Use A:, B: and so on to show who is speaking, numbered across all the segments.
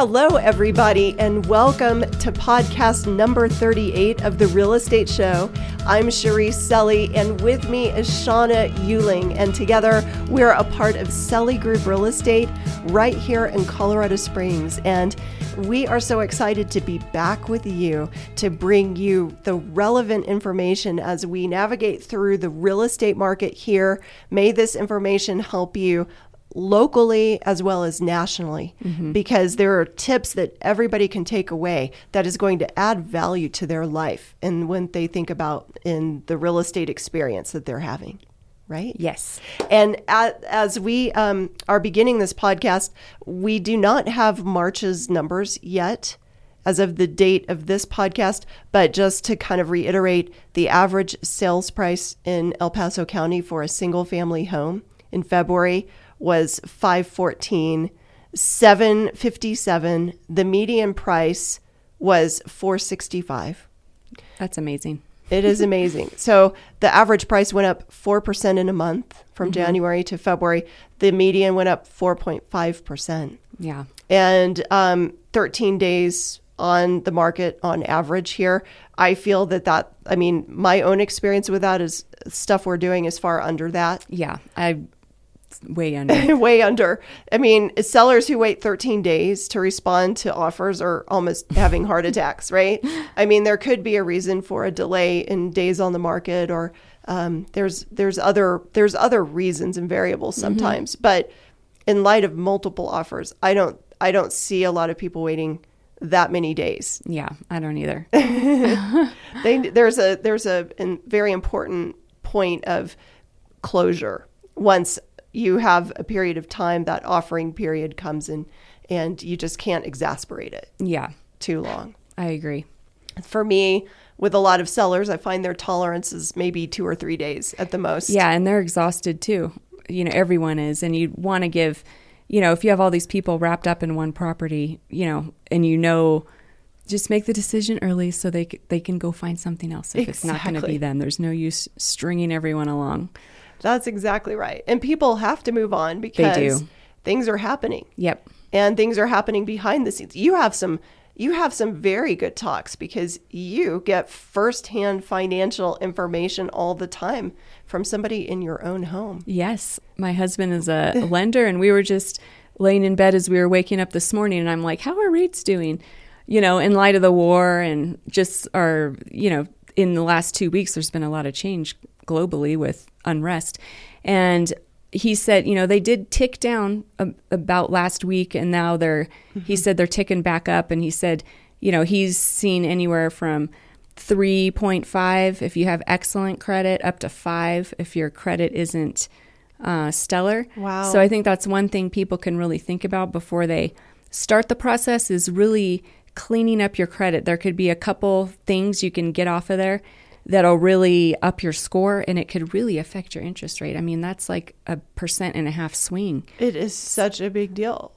A: Hello, everybody, and welcome to podcast number 38 of The Real Estate Show. I'm Cherise Selly, and with me is Shawna Uehling, and together we're a part of Selly Group Real Estate right here in Colorado Springs. And we are so excited to be back with you to bring you the relevant information as we navigate through the real estate market here. May this information help you locally as well as nationally mm-hmm. because there are tips that everybody can take away that is going to add value to their life and when they think about in the real estate experience that they're having right
B: yes
A: and as, as we um, are beginning this podcast we do not have march's numbers yet as of the date of this podcast, but just to kind of reiterate, the average sales price in El Paso County for a single family home in February was 514 757 the median price was 465
B: that's amazing.
A: It is amazing. So the average price went up 4% in a month from mm-hmm. january to february. The median went up 4.5%
B: yeah.
A: And um, 13 days on the market on average here i feel that that i mean my own experience with that is stuff we're doing is far under that.
B: Yeah. I way under.
A: way under. I mean, sellers who wait 13 days to respond to offers are almost having heart attacks, right? I mean, there could be a reason for a delay in days on the market, or um, there's there's other there's other reasons and variables mm-hmm. sometimes. Mm-hmm. But in light of multiple offers, I don't I don't see a lot of people waiting that many days.
B: Yeah, I don't either.
A: they, there's a there's a, a very important point of closure once you have a period of time that offering period comes in and you just can't exasperate it.
B: Yeah.
A: Too long.
B: I agree.
A: For me, with a lot of sellers, I find their tolerance is maybe two or three days at the most.
B: Yeah, and they're exhausted too. You know, everyone is. And you want to give, you know, if you have all these people wrapped up in one property, you know, and you know, just make the decision early so they they can go find something else if exactly. it's not going to be them. There's no use stringing everyone along.
A: That's exactly right. And people have to move on because things are happening.
B: Yep.
A: And things are happening behind the scenes. You have some you have some very good talks because you get firsthand financial information all the time from somebody in your own home.
B: Yes. My husband is a lender and we were just laying in bed as we were waking up this morning and I'm like, "How are rates doing?" You know, in light of the war and just our, you know, in the last 2 weeks there's been a lot of change globally with unrest. And he said, you know, they did tick down a, about last week, and now they're, mm-hmm. he said they're ticking back up. And he said, you know, he's seen anywhere from 3.5 if you have excellent credit, up to five if your credit isn't uh, stellar.
A: Wow.
B: So I think that's one thing people can really think about before they start the process is really cleaning up your credit. There could be a couple things you can get off of there that'll really up your score and it could really affect your interest rate. I mean, that's like a percent and a half swing.
A: It is such a big deal.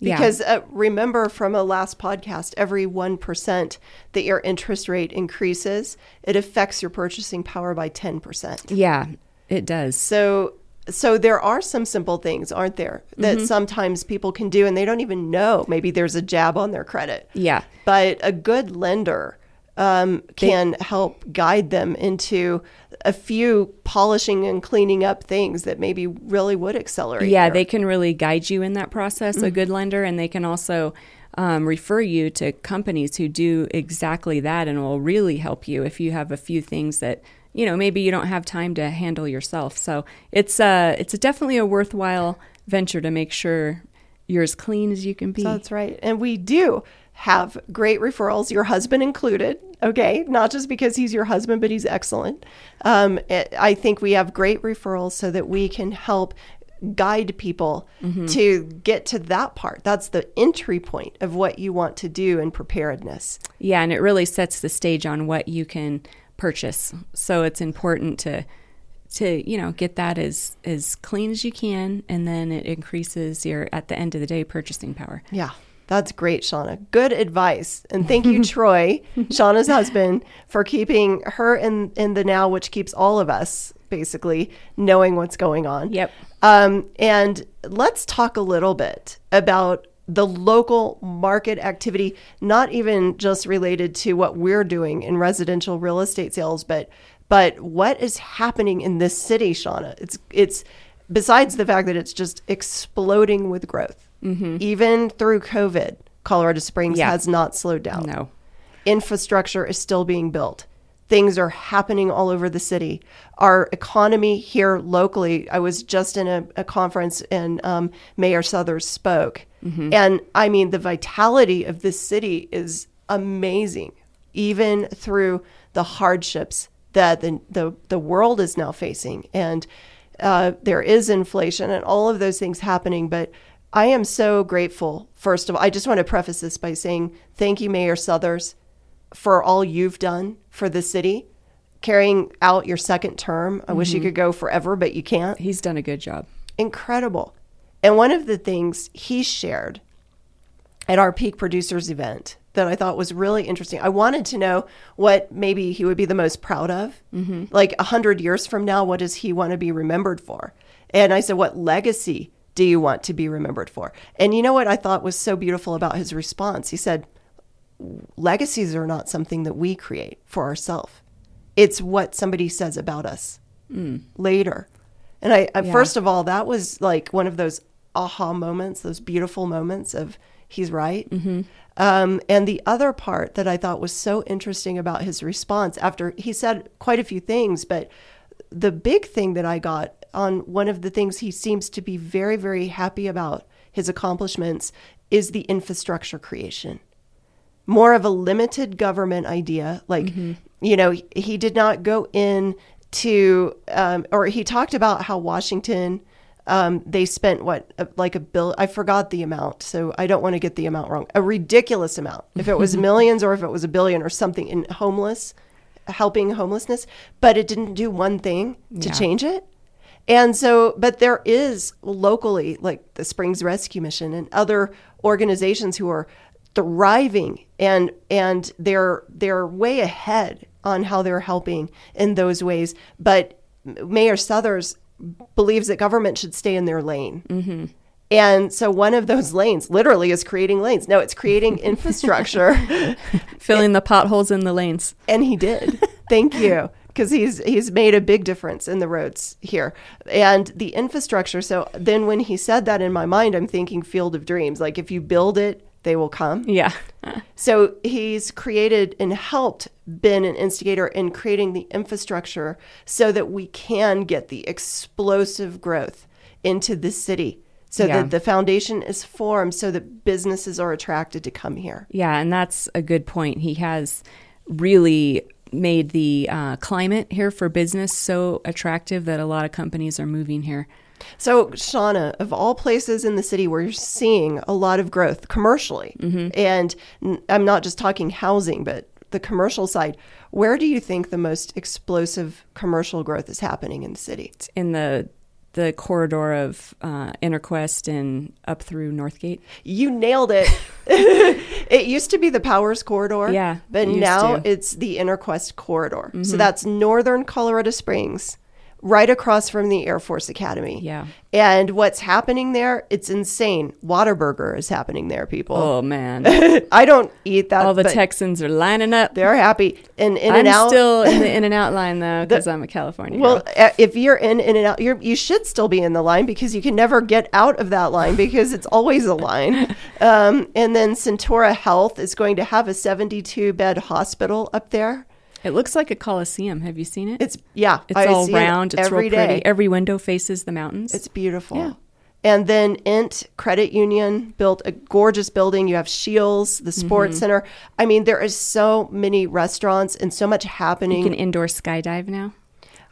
A: Because yeah. uh, remember from a last podcast, every 1% that your interest rate increases, it affects your purchasing power by 10%.
B: Yeah, it does.
A: So so there are some simple things, aren't there, that mm-hmm. sometimes people can do and they don't even know. Maybe there's a jab on their credit.
B: Yeah.
A: But a good lender um, can they, help guide them into a few polishing and cleaning up things that maybe really would accelerate.
B: Yeah, their... they can really guide you in that process, mm-hmm. a good lender, and they can also um, refer you to companies who do exactly that and will really help you if you have a few things that you know maybe you don't have time to handle yourself. So it's uh it's definitely a worthwhile venture to make sure you're as clean as you can be.
A: So that's right, and we do have great referrals, your husband included. Okay, not just because he's your husband, but he's excellent. Um, it, I think we have great referrals so that we can help guide people mm-hmm. to get to that part. That's the entry point of what you want to do in preparedness.
B: Yeah, and it really sets the stage on what you can purchase. So it's important to to you know get that as as clean as you can and then it increases your at the end of the day purchasing power.
A: Yeah. That's great, Shawna. Good advice. And thank you, Troy, Shawna's husband, for keeping her in, in the now, which keeps all of us basically knowing what's going on.
B: Yep.
A: Um, and let's talk a little bit about the local market activity, not even just related to what we're doing in residential real estate sales, but but what is happening in this city, Shawna? It's it's besides the fact that it's just exploding with growth. Even through COVID, Colorado Springs
B: Yeah.
A: has not slowed down
B: No.
A: infrastructure is still being built. Things are happening all over the city. Our economy here locally, I was just in a, a conference and um, Mayor Suthers spoke. And I mean, the vitality of this city is amazing, even through the hardships that the, the, the world is now facing. And uh, there is inflation and all of those things happening. But I am so grateful. First of all, I just want to preface this by saying thank you, Mayor Suthers, for all you've done for the city, carrying out your second term. I wish you mm-hmm. could go forever, but you can't.
B: He's done a good job.
A: Incredible. And one of the things he shared at our peak producers event that I thought was really interesting. I wanted to know what maybe he would be the most proud of. Mm-hmm. Like a hundred years from now, what does he want to be remembered for? And I said, what legacy do you want to be remembered for? And you know what I thought was so beautiful about his response? He said, legacies are not something that we create for ourselves. It's what somebody says about us later. And I, I
B: Yeah.
A: first of all, that was like one of those aha moments, those beautiful moments of he's right. Um, and the other part that I thought was so interesting about his response after he said quite a few things, but the big thing that I got on one of the things he seems to be very, very happy about his accomplishments is the infrastructure creation more of a limited government idea. Like, you know, he, did not go in to, um, or he talked about how Washington, um, they spent what, like a bill, I forgot the amount. So I don't want to get the amount wrong. A ridiculous amount. If it was millions or if it was a billion or something in homeless, helping homelessness, but it didn't do one thing to
B: Yeah.
A: change it. And so, but there is locally, like the Springs Rescue Mission and other organizations who are thriving and and they're they're way ahead on how they're helping in those ways. But Mayor Suthers believes that government should stay in their lane. Mm-hmm. And so one of those lanes literally is creating lanes. No, it's creating infrastructure.
B: Filling the potholes in the lanes.
A: and he did. Thank you. Because he's he's made a big difference in the roads here and the infrastructure. So then when he said that in my mind, I'm thinking field of dreams. Like if you build it, they will come.
B: Yeah.
A: So he's created and helped been an instigator in creating the infrastructure so that we can get the explosive growth into the city. So
B: Yeah.
A: that the foundation is formed so that businesses are attracted to come here.
B: Yeah, and that's a good point. He has really made the uh, climate here for business so attractive that a lot of companies are moving here.
A: So, Shawna, of all places in the city where you're seeing a lot of growth commercially, and I'm not just talking housing, but the commercial side, where do you think the most explosive commercial growth is happening in the city?
B: in the the corridor of uh, Interquest and up through Northgate.
A: You nailed it. it used to be the Powers Corridor.
B: Yeah,
A: But now
B: to.
A: it's the Interquest Corridor. So mm-hmm. that's northern Colorado Springs, right across from the Air Force Academy.
B: Yeah.
A: And what's happening there, it's insane. Whataburger is happening there, people.
B: Oh man,
A: I don't eat that.
B: all the Texans are lining up.
A: They're happy. And in
B: I'm
A: and out.
B: still in the In and Out line though because I'm a California
A: well,
B: girl.
A: uh, if you're in in and out, you're, you should still be in the line because you can never get out of that line because it's always a line. Um, and then Centura Health is going to have a 72 bed hospital up there.
B: It looks like a coliseum. Have you seen it?
A: It's yeah,
B: it's
A: I
B: all
A: see it
B: round. It's real pretty.
A: day.
B: Every window faces the mountains.
A: It's beautiful.
B: Yeah.
A: And then Ent Credit Union built a gorgeous building. You have Shields, the
B: Mm-hmm.
A: sports center. I mean, there is so many restaurants and so much happening.
B: you can indoor skydive now,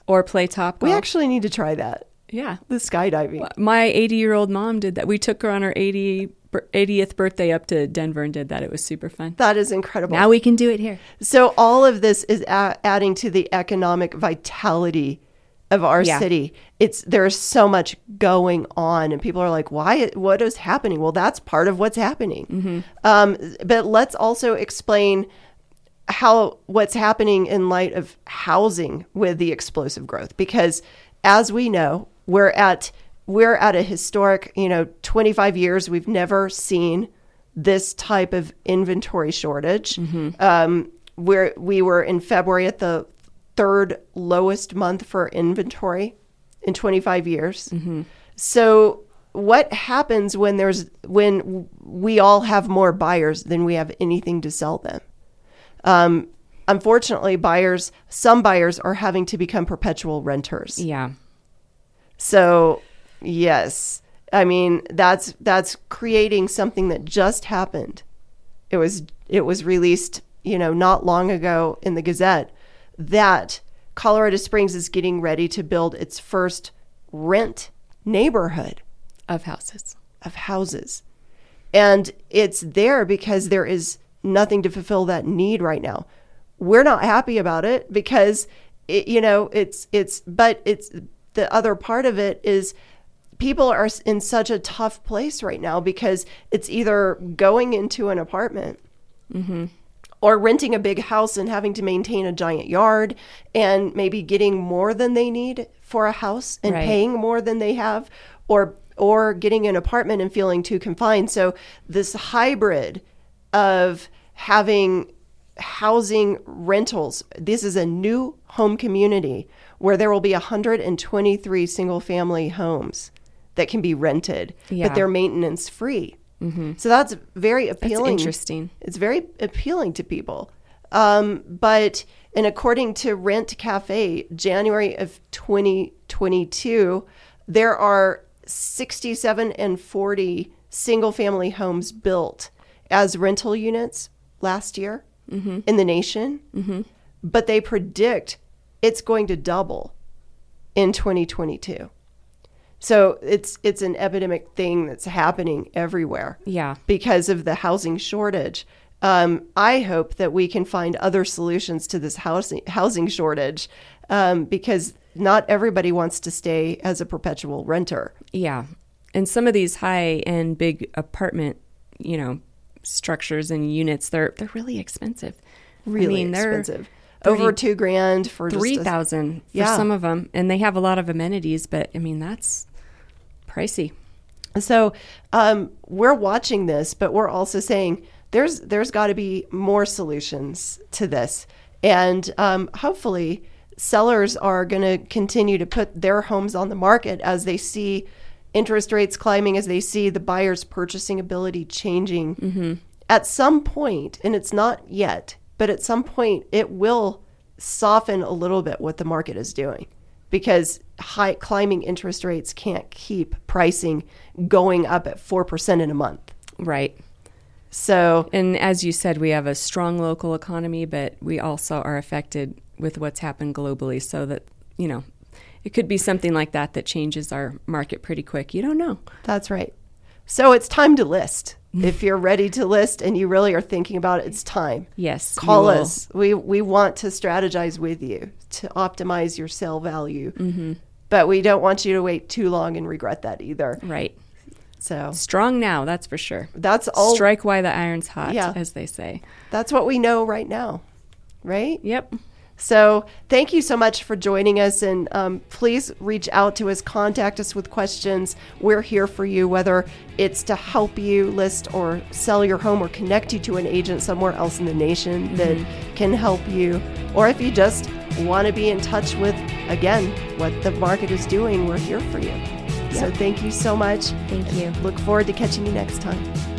B: or play top
A: we actually need to try that.
B: Yeah,
A: The skydiving.
B: my 80 year old mom did that. We took her on her 80 80th birthday up to Denver and did that. It was super fun.
A: That is incredible.
B: Now we can do it here.
A: So all of this is a- adding to the economic vitality of our
B: Yeah.
A: city. It's there's so much going on, and people are like, "Why? What is happening?" Well, that's part of what's happening. Um, but let's also explain how what's happening in light of housing with the explosive growth, because as we know, we're at we're at a historic, you know, 25 years. We've never seen this type of inventory shortage. Um, where we were in February at the third lowest month for inventory in 25 years. So what happens when there's when we all have more buyers than we have anything to sell them? Um, unfortunately, buyers, some buyers are having to become perpetual renters.
B: Yeah.
A: So, yes. I mean, that's that's creating something that just happened. It was it was released, you know, not long ago in the Gazette that Colorado Springs is getting ready to build its first rent neighborhood
B: Of houses.
A: of houses. And it's there because there is nothing to fulfill that need right now. We're not happy about it because it, you know, it's it's but it's the other part of it is people are in such a tough place right now because it's either going into an apartment mm-hmm. or renting a big house and having to maintain a giant yard and maybe getting more than they need for a house and
B: Right.
A: paying more than they have or or getting an apartment and feeling too confined. So this hybrid of having housing rentals this is a new home community where there will be 123 single family homes that can be rented
B: Yeah.
A: but they're maintenance free mm-hmm. so that's very
B: That's
A: appealing
B: interesting.
A: it's very appealing to people. Um, but, and according to Rent Cafe, January of 2022, there are 67 and 40 single family homes built as rental units last year mm-hmm. in the nation. Mm-hmm. But they predict it's going to double in 2022. So it's it's an epidemic thing that's happening everywhere
B: Yeah.
A: because of the housing shortage. Um, I hope that we can find other solutions to this housing housing shortage um, because not everybody wants to stay as a perpetual renter.
B: Yeah. And some of these high end big apartment, you know, structures and units, they're they're really expensive.
A: Really
B: I mean, they're
A: over two grand for
B: Three thousand for
A: Yeah.
B: some of them, and they have a lot of amenities. But I mean, that's pricey.
A: So um, we're watching this, but we're also saying there's there's got to be more solutions to this, and um, hopefully sellers are going to continue to put their homes on the market as they see interest rates climbing, as they see the buyer's purchasing ability changing. At some point, and it's not yet, but at some point, it will soften a little bit what the market is doing because high climbing interest rates can't keep pricing going up at 4% in a month.
B: Right.
A: So,
B: And as you said, we have a strong local economy, but we also are affected with what's happened globally. So that, you know, it could be something like that that changes our market pretty quick. You don't know.
A: that's right. So, it's time to list. if you're ready to list and you really are thinking about it, it's time.
B: Yes.
A: Call us. We we want to strategize with you to optimize your sale value. Mm-hmm. But we don't want you to wait too long and regret that either.
B: Right.
A: So,
B: Strong now, that's for sure.
A: that's all
B: Strike while the iron's hot,
A: Yeah.
B: as they say.
A: that's what we know right now. Right?
B: Yep.
A: So thank you so much for joining us, and um, please reach out to us, contact us with questions. We're here for you, whether it's to help you list or sell your home, or connect you to an agent somewhere else in the nation that can help you, or if you just want to be in touch with again what the market is doing, we're here for you. So thank you so much.
B: Thank you.
A: Look forward to catching you next time.